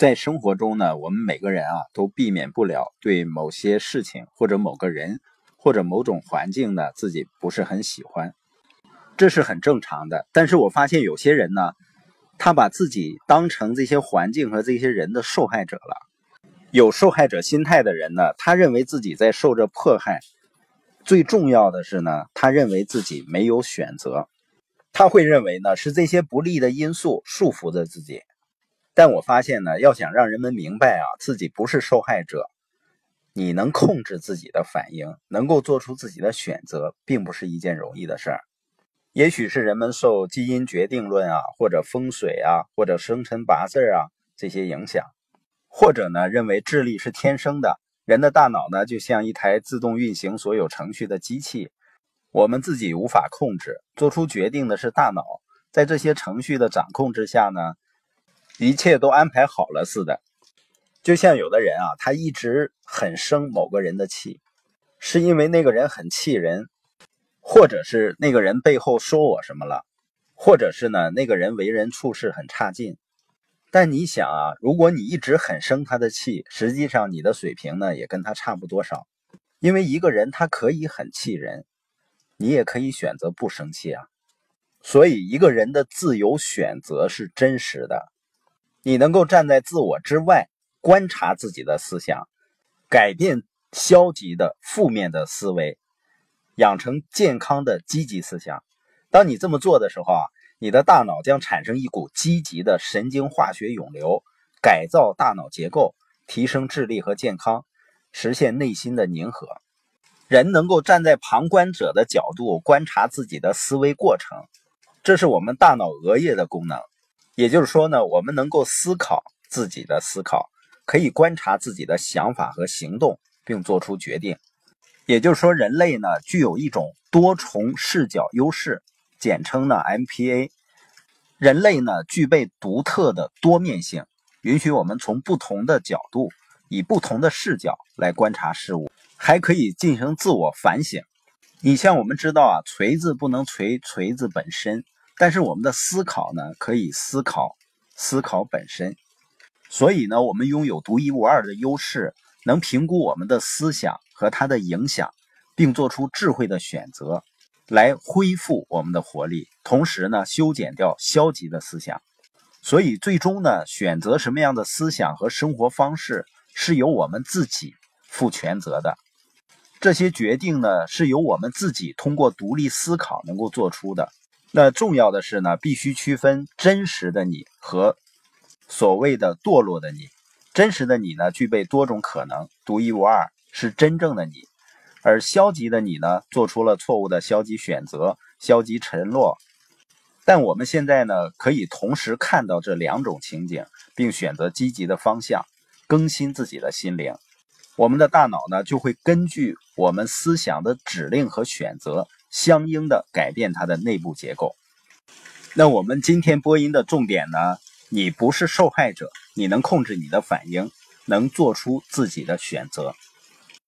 在生活中呢，我们每个人啊都避免不了对某些事情或者某个人或者某种环境呢自己不是很喜欢，这是很正常的。但是我发现有些人呢，他把自己当成这些环境和这些人的受害者了。有受害者心态的人呢，他认为自己在受着迫害。最重要的是呢，他认为自己没有选择，他会认为呢是这些不利的因素束缚着自己。但我发现呢，要想让人们明白啊，自己不是受害者，你能控制自己的反应，能够做出自己的选择，并不是一件容易的事儿。也许是人们受基因决定论啊，或者风水啊，或者生辰八字啊这些影响，或者呢认为智力是天生的，人的大脑呢就像一台自动运行所有程序的机器，我们自己无法控制，做出决定的是大脑，在这些程序的掌控之下呢。一切都安排好了似的，就像有的人啊，他一直很生某个人的气，是因为那个人很气人，或者是那个人背后说我什么了，或者是呢那个人为人处事很差劲。但你想啊，如果你一直很生他的气，实际上你的水平呢也跟他差不多少，因为一个人他可以很气人，你也可以选择不生气啊。所以一个人的自由选择是真实的。你能够站在自我之外观察自己的思想，改变消极的负面的思维，养成健康的积极思想。当你这么做的时候啊，你的大脑将产生一股积极的神经化学涌流，改造大脑结构，提升智力和健康，实现内心的宁和。人能够站在旁观者的角度观察自己的思维过程，这是我们大脑额叶的功能。也就是说呢，我们能够思考自己的思考，可以观察自己的想法和行动，并做出决定。也就是说，人类呢具有一种多重视角优势，简称呢 MPA。人类呢具备独特的多面性，允许我们从不同的角度，以不同的视角来观察事物，还可以进行自我反省。你像我们知道啊，锤子不能锤锤子本身。但是我们的思考呢，可以思考思考本身，所以呢，我们拥有独一无二的优势，能评估我们的思想和它的影响，并做出智慧的选择，来恢复我们的活力，同时呢，修剪掉消极的思想。所以最终呢，选择什么样的思想和生活方式，是由我们自己负全责的。这些决定呢，是由我们自己通过独立思考能够做出的。那重要的是呢，必须区分真实的你和所谓的堕落的你。真实的你呢，具备多种可能，独一无二，是真正的你；而消极的你呢，做出了错误的消极选择，消极沉落。但我们现在呢，可以同时看到这两种情景，并选择积极的方向，更新自己的心灵。我们的大脑呢，就会根据我们思想的指令和选择。相应的改变它的内部结构。那我们今天播音的重点呢？你不是受害者，你能控制你的反应，能做出自己的选择。